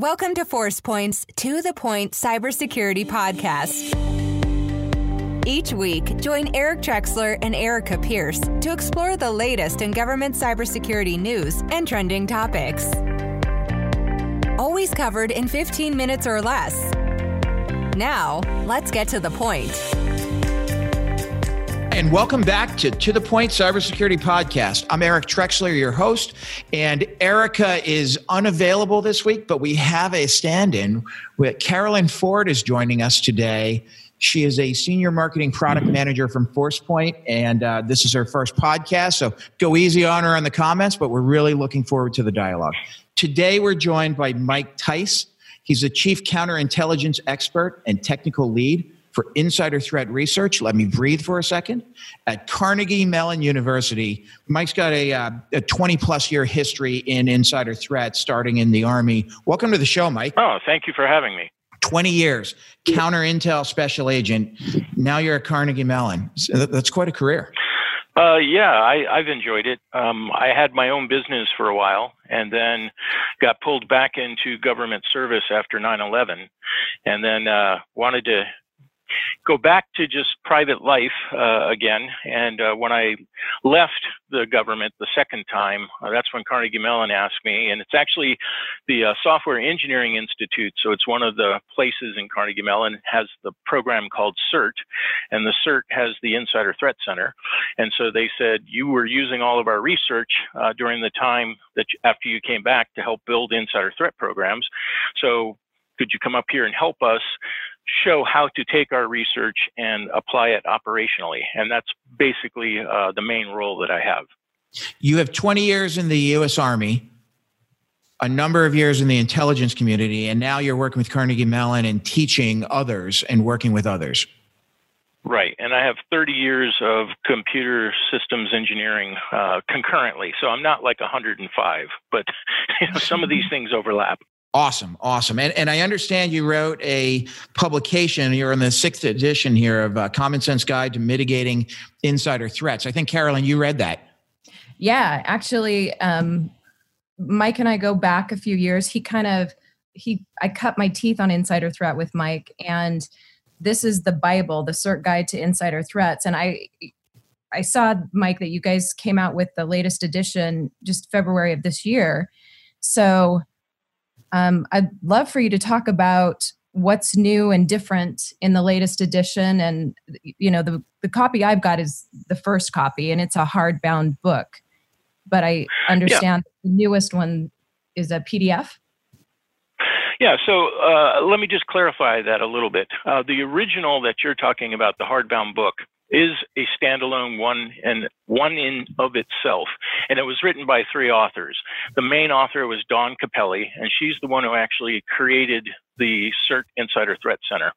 Welcome to ForcePoint's To the Point Cybersecurity Podcast. Each week, join Eric Trexler and Erica Pierce to explore the latest in government cybersecurity news and trending topics. Always covered in 15 minutes or less. Now, let's get to the point. And welcome back to To the Point Cybersecurity Podcast. I'm Eric Trexler, your host, and Erica is unavailable this week, but we have a stand in. With Carolyn Ford is joining us today. She is a senior marketing product manager from ForcePoint, and uh, this is her first podcast. So go easy on her on the comments, but we're really looking forward to the dialogue. Today, we're joined by Mike Theis. He's a chief counterintelligence expert and technical lead for insider threat research. Let me breathe for a second. At Carnegie Mellon University, Mike's got a, uh, a 20 plus year history in insider threat, starting in the Army. Welcome to the show, Mike. Oh, thank you for having me. 20 years, counter intel special agent. Now you're at Carnegie Mellon. That's quite a career. Uh, yeah, I, I've enjoyed it. Um, I had my own business for a while and then got pulled back into government service after 9 11 and then uh, wanted to go back to just private life uh, again. And uh, when I left the government the second time, uh, that's when Carnegie Mellon asked me. And it's actually the uh, Software Engineering Institute. So it's one of the places in Carnegie Mellon has the program called CERT, and the CERT has the Insider Threat Center. And so they said you were using all of our research uh, during the time that you, after you came back to help build insider threat programs. So could you come up here and help us show how to take our research and apply it operationally. And that's basically uh, the main role that I have. You have 20 years in the U.S. Army, a number of years in the intelligence community, and now you're working with Carnegie Mellon and teaching others and working with others. Right, and I have 30 years of computer systems engineering uh, concurrently, so I'm not like 105, but you know, some of these things overlap. Awesome, awesome. And, and I understand you wrote a publication. You're in the sixth edition here of uh, Common Sense Guide to Mitigating Insider Threats. I think, Carolyn, you read that. Yeah, actually, um, Mike and I go back a few years. He kind of, he, I cut my teeth on insider threat with Mike. And this is the Bible, the CERT Guide to Insider Threats. And I, I saw, Mike, that you guys came out with the latest edition just February of this year. So um, I'd love for you to talk about what's new and different in the latest edition. And you know, the the copy I've got is the first copy, and it's a hardbound book. But I understand yeah. the newest one is a PDF. Yeah, so uh, let me just clarify that a little bit. Uh, the original that you're talking about, the hardbound book, is a standalone one and one in of itself. And it was written by three authors. The main author was Dawn Cappelli, and she's the one who actually created the CERT Insider Threat Center.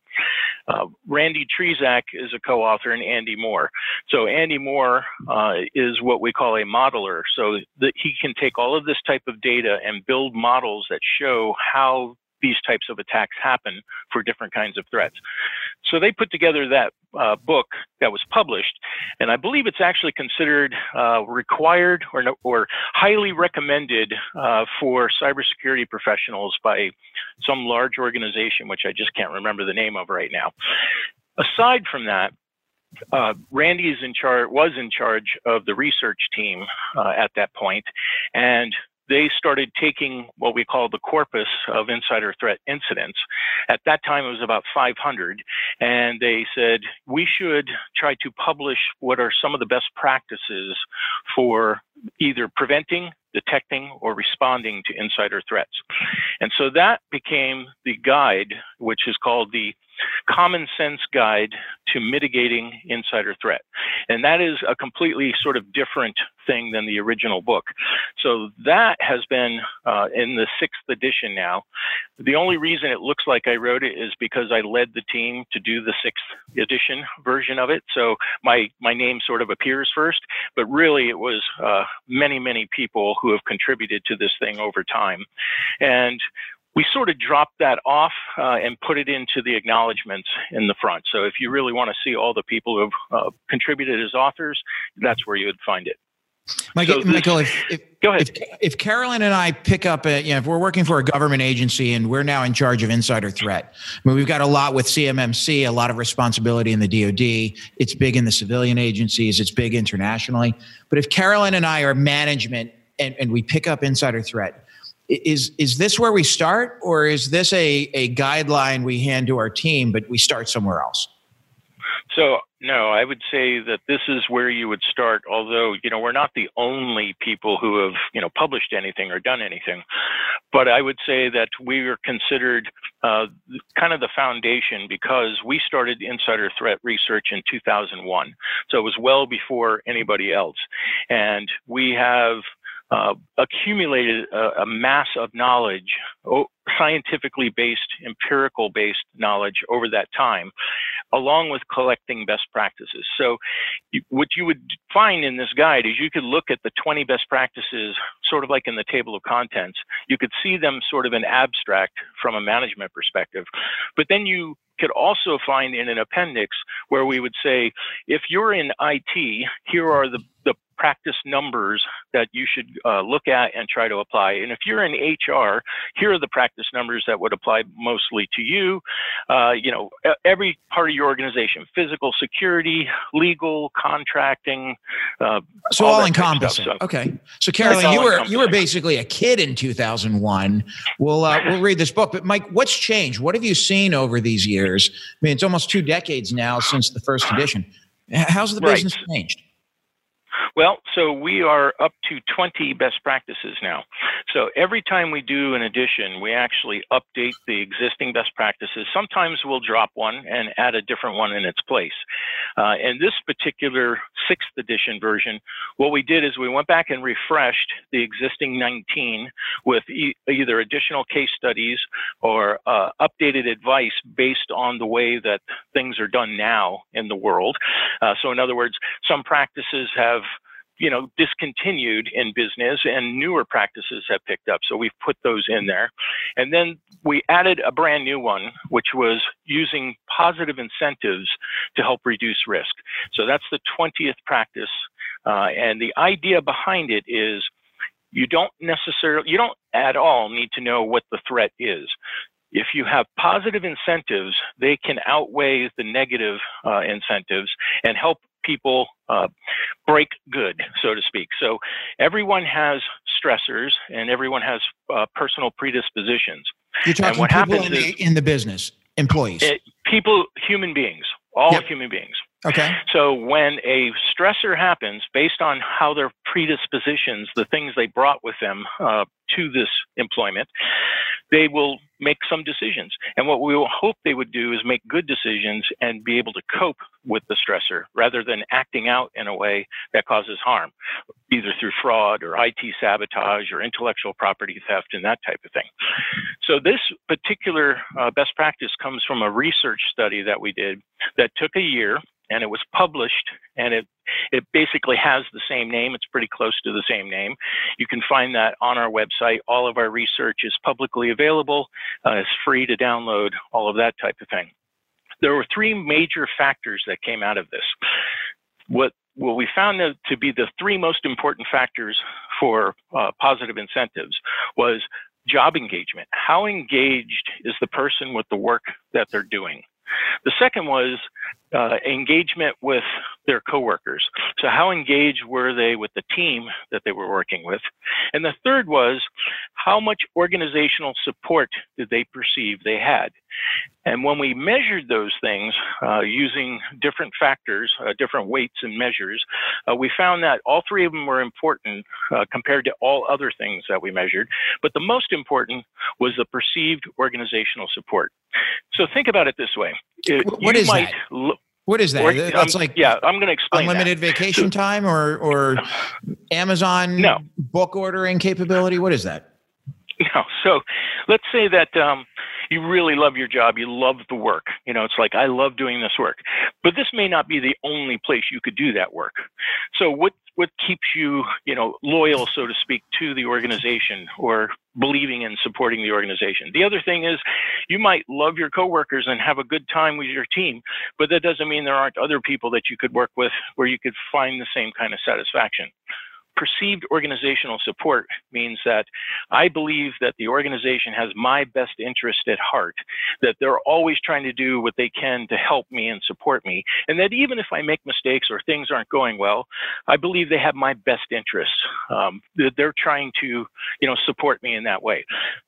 Uh, Randy Trzeciak is a co-author, and Andy Moore. So Andy Moore uh, is what we call a modeler. So that he can take all of this type of data and build models that show how these types of attacks happen for different kinds of threats. So they put together that uh, book that was published, and I believe it's actually considered uh, required or, or highly recommended uh, for cybersecurity professionals by some large organization, which I just can't remember the name of right now. Aside from that, uh, Randy is in charge, was in charge of the research team uh, at that point, and they started taking what we call the corpus of insider threat incidents. At that time, it was about 500. And they said, we should try to publish what are some of the best practices for either preventing, detecting, or responding to insider threats. And so that became the guide, which is called the Common Sense Guide to Mitigating Insider Threat. And that is a completely sort of different thing than the original book. So that has been uh, in the sixth edition now. The only reason it looks like I wrote it is because I led the team to do the sixth edition version of it. So my, my name sort of appears first, but really it was uh, many, many people who have contributed to this thing over time. And we sort of dropped that off uh, and put it into the acknowledgments in the front. So if you really want to see all the people who have uh, contributed as authors, that's where you would find it. Michael, so this, Michael if, if, go ahead. If, if, Carolyn and I pick up, a, you know, if we're working for a government agency and we're now in charge of insider threat, I mean, we've got a lot with CMMC, a lot of responsibility in the DoD. It's big in the civilian agencies. It's big internationally. But if Carolyn and I are management and, and we pick up insider threat, is is this where we start, or is this a, a guideline we hand to our team, but we start somewhere else? So no, I would say that this is where you would start. Although you know we're not the only people who have you know published anything or done anything, but I would say that we are considered uh, kind of the foundation because we started insider threat research in 2001. So it was well before anybody else, and we have uh, accumulated a, a, mass of knowledge, scientifically based, empirical based knowledge over that time, along with collecting best practices. So, what you would find in this guide is you could look at the 20 best practices, sort of like in the table of contents. You could see them sort of in abstract from a management perspective, but then you could also find in an appendix where we would say, if you're in IT, here are the, the practice numbers that you should uh, look at and try to apply. And if you're in HR, here are the practice numbers that would apply mostly to you. Uh, you know, every part of your organization: physical security, legal, contracting. Uh, so all, all encompassing. So, okay. So Carolyn, you were you were basically a kid in 2001. We'll uh, we'll read this book, but Mike, what's changed? What have you seen over these years? I mean, it's almost two decades now since the first edition. How's the business right. changed? Well, so we are up to 20 best practices now. So every time we do an edition, we actually update the existing best practices. Sometimes we'll drop one and add a different one in its place. Uh, in this particular sixth edition version, what we did is we went back and refreshed the existing 19 with e- either additional case studies or uh, updated advice based on the way that things are done now in the world. Uh, so, in other words, some practices have you know, discontinued in business and newer practices have picked up. So we've put those in there. And then we added a brand new one, which was using positive incentives to help reduce risk. So that's the 20th practice. Uh, and the idea behind it is you don't necessarily, you don't at all need to know what the threat is. If you have positive incentives, they can outweigh the negative uh, incentives and help people uh, break good, so to speak. So everyone has stressors and everyone has uh, personal predispositions. You're talking what people in the, is, in the business, employees, it, people, human beings, all yep. human beings. Okay. So when a stressor happens, based on how their predispositions, the things they brought with them uh, to this employment, they will make some decisions. And what we will hope they would do is make good decisions and be able to cope with the stressor rather than acting out in a way that causes harm, either through fraud or IT sabotage or intellectual property theft and that type of thing. So this particular uh, best practice comes from a research study that we did that took a year and it was published and it it basically has the same name. It's pretty close to the same name. You can find that on our website. All of our research is publicly available uh, it's free to download all of that type of thing. There were three major factors that came out of this. What what we found to be the three most important factors for uh, positive incentives was job engagement. How engaged is the person with the work that they're doing? The second was uh, engagement with their coworkers. So, how engaged were they with the team that they were working with? And the third was how much organizational support did they perceive they had? And when we measured those things uh, using different factors, uh, different weights and measures, uh, we found that all three of them were important uh, compared to all other things that we measured. But the most important was the perceived organizational support. So think about it this way. What is that? What is that? Or, That's um, like yeah, I'm going to explain. Unlimited that. vacation time or or Amazon no. book ordering capability. What is that? No. So let's say that um, you really love your job, you love the work. You know, it's like I love doing this work, but this may not be the only place you could do that work. So what what keeps you, you know, loyal, so to speak, to the organization or believing and supporting the organization. The other thing is you might love your coworkers and have a good time with your team, but that doesn't mean there aren't other people that you could work with where you could find the same kind of satisfaction. Perceived organizational support means that I believe that the organization has my best interest at heart, that they're always trying to do what they can to help me and support me, and that even if I make mistakes or things aren't going well, I believe they have my best interests. Um, that they're trying to, you know, support me in that way.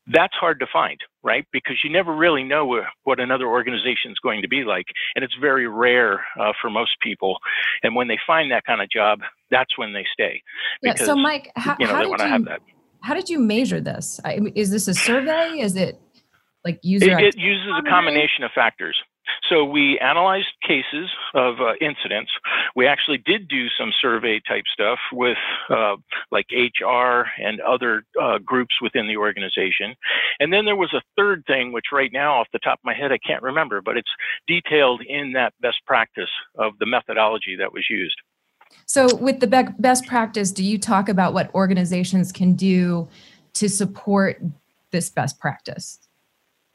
That's hard to find, right? Because you never really know what another organization is going to be like, and it's very rare uh, for most people. And when they find that kind of job, that's when they stay. Because, yeah. So, Mike, how, you know, how did you, How did you measure this? Is this a survey? Is it like user? It, it uses a combination of factors. So we analyzed cases of uh, incidents. We actually did do some survey type stuff with uh, like HR and other uh, groups within the organization. And then there was a third thing, which right now off the top of my head I can't remember, but it's detailed in that best practice of the methodology that was used. So, with the best practice, do you talk about what organizations can do to support this best practice?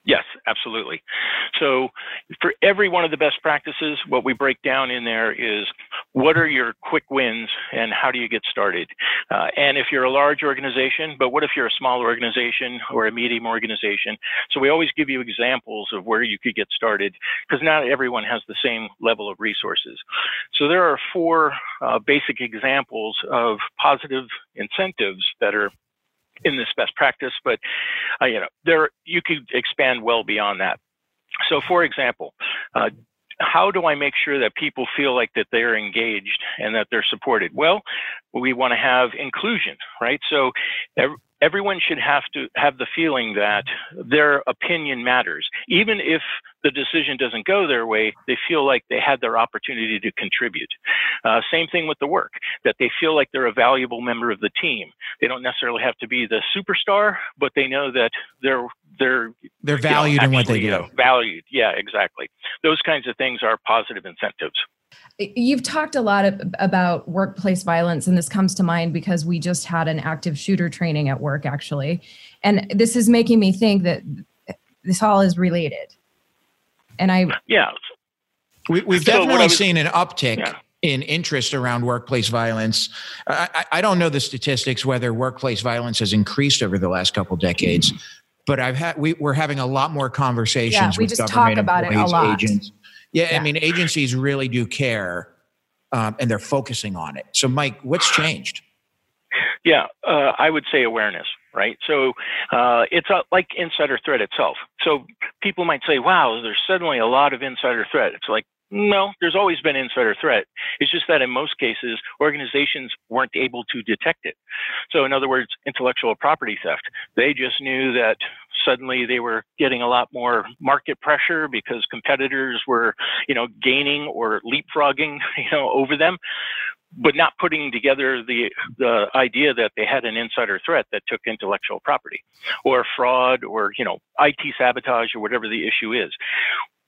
Yes, absolutely. So, for every one of the best practices, what we break down in there is what are your quick wins and how do you get started? Uh, and if you're a large organization, but what if you're a small organization or a medium organization? So, we always give you examples of where you could get started because not everyone has the same level of resources. So, there are four uh, basic examples of positive incentives that are in this best practice, but uh, you know, there you could expand well beyond that. So, for example, uh, how do I make sure that people feel like that they're engaged and that they're supported? Well, we want to have inclusion, right? So everyone should have to have the feeling that their opinion matters. Even if the decision doesn't go their way, they feel like they had their opportunity to contribute. Uh, same thing with the work, that they feel like they're a valuable member of the team. They don't necessarily have to be the superstar, but they know that they're they're they're valued you know, actually, in what they do. Uh, valued, yeah, exactly. Those kinds of things are positive incentives. You've talked a lot of, about workplace violence, and this comes to mind because we just had an active shooter training at work, actually. And this is making me think that this all is related. And I. Yeah. We, have so definitely was, seen an uptick. Yeah. In interest around workplace violence, I, I, don't know the statistics whether workplace violence has increased over the last couple decades, but I've had we, are having a lot more conversations yeah, we with just government talk about employees, it a lot. agents yeah, yeah, I mean, agencies really do care, um, and they're focusing on it. So, Mike, what's changed? Yeah, uh, I would say awareness, right? So uh, it's uh, like insider threat itself. So people might say, "Wow, there's suddenly a lot of insider threat." It's like, no, there's always been insider threat. It's just that in most cases, organizations weren't able to detect it. So, in other words, intellectual property theft. They just knew that suddenly they were getting a lot more market pressure because competitors were, you know, gaining or leapfrogging, you know, over them but not putting together the the idea that they had an insider threat that took intellectual property or fraud or you know IT sabotage or whatever the issue is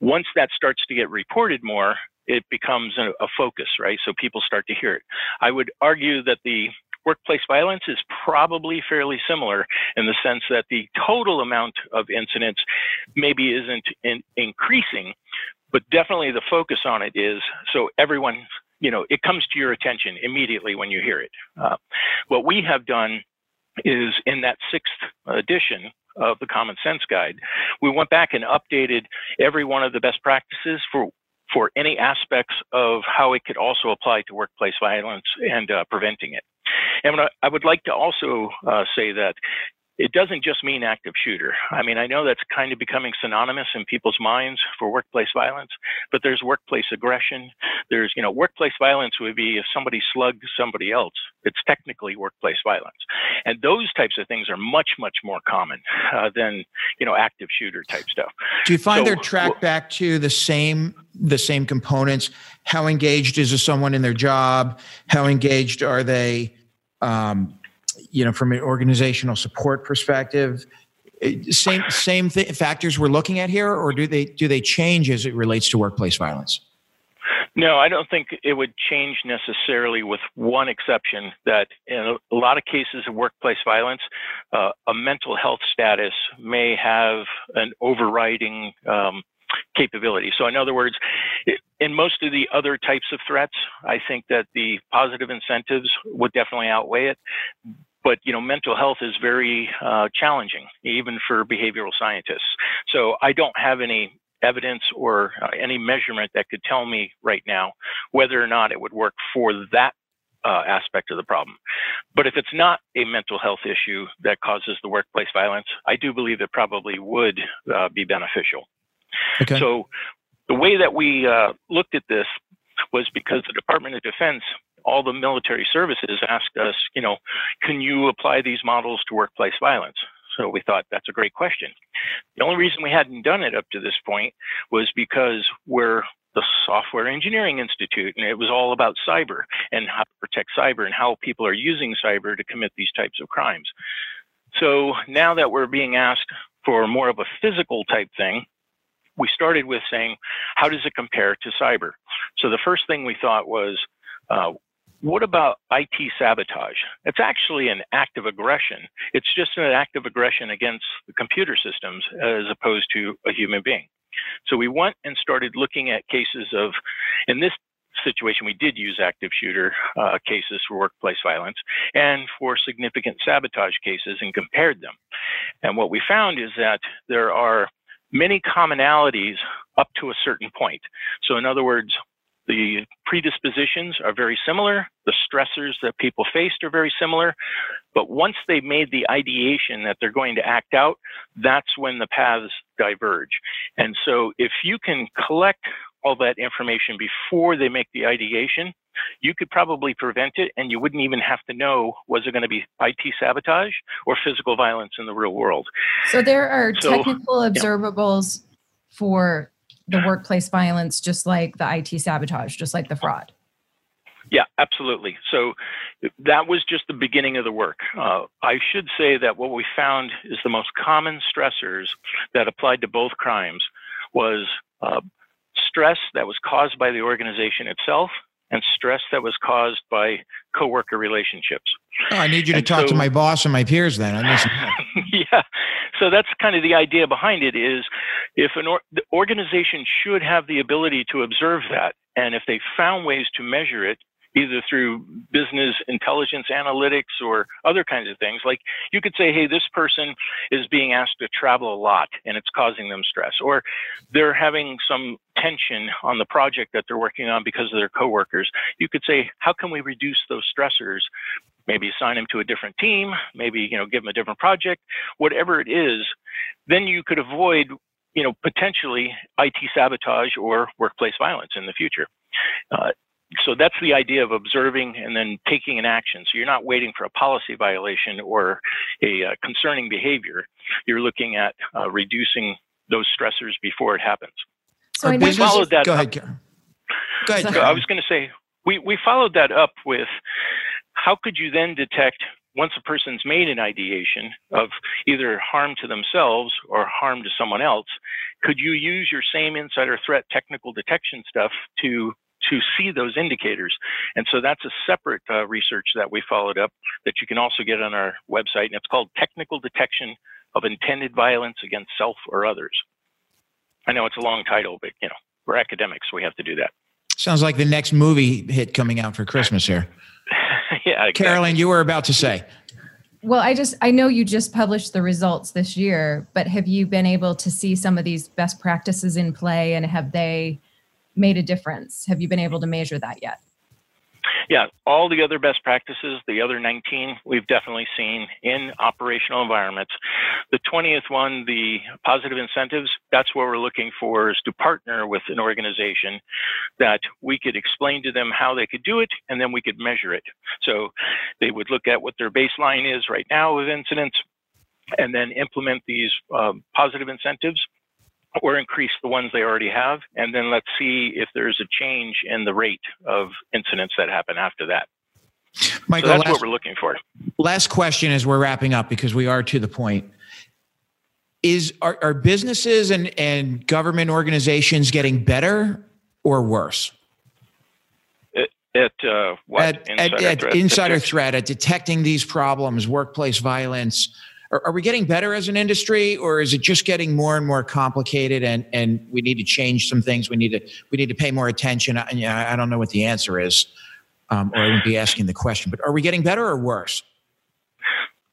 once that starts to get reported more, it becomes a, a, focus, right? So people start to hear it. I would argue that the workplace violence is probably fairly similar in the sense that the total amount of incidents maybe isn't in, increasing, but definitely the focus on it is so everyone, you know, it comes to your attention immediately when you hear it. Uh, what we have done is in that sixth edition, of the Common Sense Guide, we went back and updated every one of the best practices for for any aspects of how it could also apply to workplace violence and uh, preventing it. And I would like to also uh, say that it doesn't just mean active shooter. I mean, I know that's kind of becoming synonymous in people's minds for workplace violence, but there's workplace aggression. There's, you know, workplace violence would be if somebody slugged somebody else. It's technically workplace violence. And those types of things are much, much more common uh, than, you know, active shooter type stuff. Do you find so, they're tracked back to the same the same components? How engaged is someone in their job? How engaged are they um, you know, from an organizational support perspective, same same th- factors we're looking at here, or do they do they change as it relates to workplace violence? No, I don't think it would change necessarily, with one exception that in a lot of cases of workplace violence, uh, a mental health status may have an overriding um, capability. So, in other words, in most of the other types of threats, I think that the positive incentives would definitely outweigh it. But you know, mental health is very uh, challenging, even for behavioral scientists. So I don't have any evidence or uh, any measurement that could tell me right now whether or not it would work for that uh, aspect of the problem. But if it's not a mental health issue that causes the workplace violence, I do believe it probably would uh, be beneficial. Okay. So the way that we uh, looked at this was because the Department of Defense, all the military services asked us, you know, can you apply these models to workplace violence? So we thought that's a great question. The only reason we hadn't done it up to this point was because we're the Software Engineering Institute, and it was all about cyber and how to protect cyber and how people are using cyber to commit these types of crimes. So now that we're being asked for more of a physical type thing, we started with saying, how does it compare to cyber? So the first thing we thought was, uh, what about IT sabotage? It's actually an act of aggression. It's just an act of aggression against the computer systems as opposed to a human being. So we went and started looking at cases of, in this situation, we did use active shooter uh, cases for workplace violence and for significant sabotage cases and compared them. And what we found is that there are many commonalities up to a certain point. So, in other words, the predispositions are very similar. The stressors that people faced are very similar. But once they've made the ideation that they're going to act out, that's when the paths diverge. And so if you can collect all that information before they make the ideation, you could probably prevent it and you wouldn't even have to know was it going to be IT sabotage or physical violence in the real world. So there are so, technical observables yeah. for the workplace violence, just like the IT sabotage, just like the fraud. Yeah, absolutely. So that was just the beginning of the work. Uh, I should say that what we found is the most common stressors that applied to both crimes was uh, stress that was caused by the organization itself and stress that was caused by coworker relationships. Oh, I need you and to talk so, to my boss and my peers then. yeah. So that's kind of the idea behind it is if an or, the organization should have the ability to observe that and if they found ways to measure it either through business intelligence analytics or other kinds of things. Like you could say, hey, this person is being asked to travel a lot and it's causing them stress, or they're having some tension on the project that they're working on because of their coworkers. You could say, how can we reduce those stressors? Maybe assign them to a different team, maybe you know give them a different project, whatever it is. Then you could avoid you know potentially IT sabotage or workplace violence in the future. Uh, so that's the idea of observing and then taking an action. So you're not waiting for a policy violation or a uh, concerning behavior. You're looking at uh, reducing those stressors before it happens. So I we followed that. Go ahead, Karen. Go ahead. So I was going to say we we followed that up with how could you then detect once a person's made an ideation of either harm to themselves or harm to someone else, could you use your same insider threat technical detection stuff to to see those indicators. And so that's a separate uh, research that we followed up that you can also get on our website. And it's called Technical Detection of Intended Violence Against Self or Others. I know it's a long title, but you know, we're academics, so we have to do that. Sounds like the next movie hit coming out for Christmas here. yeah. Exactly. Carolyn, you were about to say. Well, I just I know you just published the results this year, but have you been able to see some of these best practices in play and have they made a difference? Have you been able to measure that yet? Yeah, all the other best practices, the other 19, we've definitely seen in operational environments. The 20th one, the positive incentives, that's what we're looking for is to partner with an organization that we could explain to them how they could do it and then we could measure it. So they would look at what their baseline is right now of incidents and then implement these um, positive incentives or increase the ones they already have. And then let's see if there's a change in the rate of incidents that happen after that. Michael, so that's last, what we're looking for. Last question as we're wrapping up because we are to the point. Is are, are businesses and, and government organizations getting better or worse? At, uh, what? At, insider, at, threat, at insider threat, at detecting these problems, workplace violence, Are, are, we getting better as an industry, or is it just getting more and more complicated? And and we need to change some things. We need to we need to pay more attention. I, I don't know what the answer is, um, or I wouldn't be asking the question. But are we getting better or worse?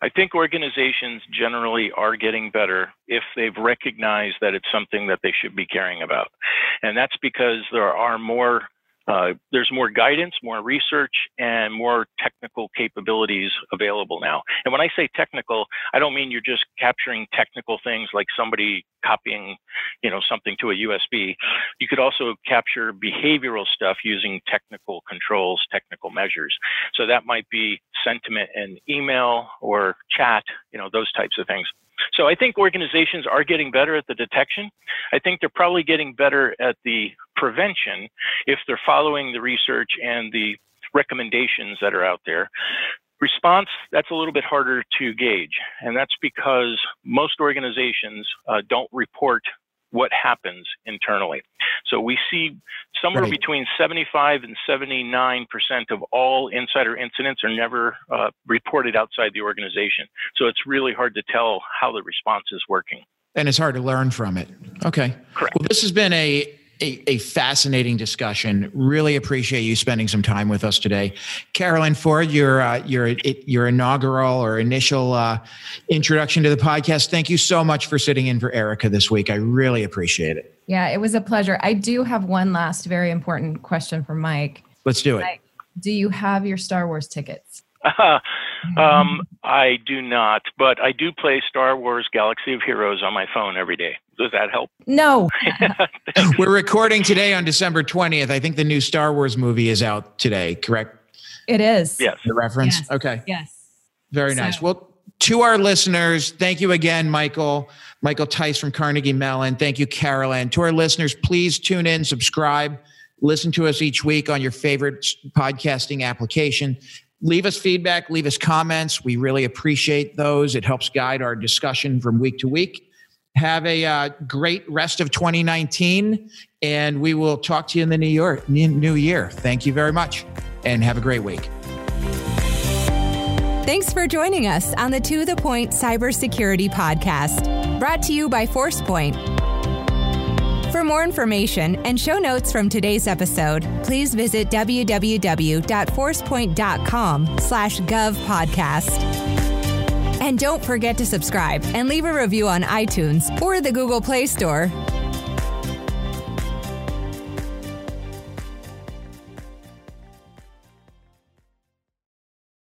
I think organizations generally are getting better if they've recognized that it's something that they should be caring about. And that's because there are more uh, there's more guidance, more research, and more technical capabilities available now. And when I say technical, I don't mean you're just capturing technical things like somebody copying, you know, something to a USB. You could also capture behavioral stuff using technical controls, technical measures. So that might be sentiment in email or chat, you know, those types of things. So I think organizations are getting better at the detection. I think they're probably getting better at the prevention if they're following the research and the recommendations that are out there. Response, that's a little bit harder to gauge. And that's because most organizations uh, don't report what happens internally. So we see somewhere right. between 75 and 79 percent of all insider incidents are never uh, reported outside the organization. So it's really hard to tell how the response is working. And it's hard to learn from it. Okay. Correct. Well, this has been a a, a, fascinating discussion. Really appreciate you spending some time with us today, Carolyn Ford. Your uh, your your inaugural or initial uh, introduction to the podcast. Thank you so much for sitting in for Erica this week. I really appreciate it. Yeah, it was a pleasure. I do have one last very important question for Mike. Let's do it. Mike, do you have your Star Wars tickets? um, I do not, but I do play Star Wars Galaxy of Heroes on my phone every day. Does that help? No. We're recording today on December 20th. I think the new Star Wars movie is out today, correct? It is. Yes. The reference? Yes. Okay. Yes. Very so. nice. Well, to our listeners, thank you again, Michael. Michael Theis from Carnegie Mellon. Thank you, Carolyn. To our listeners, please tune in, subscribe, listen to us each week on your favorite podcasting application leave us feedback, leave us comments. We really appreciate those. It helps guide our discussion from week to week. Have a uh, great rest of 2019, and we will talk to you in the new year. New year. Thank you very much, and have a great week. Thanks for joining us on the To the Point Cybersecurity Podcast, brought to you by ForcePoint. For more information and show notes from today's episode, please visit www.forcepoint.com slash gov podcast. And don't forget to subscribe and leave a review on iTunes or the Google Play Store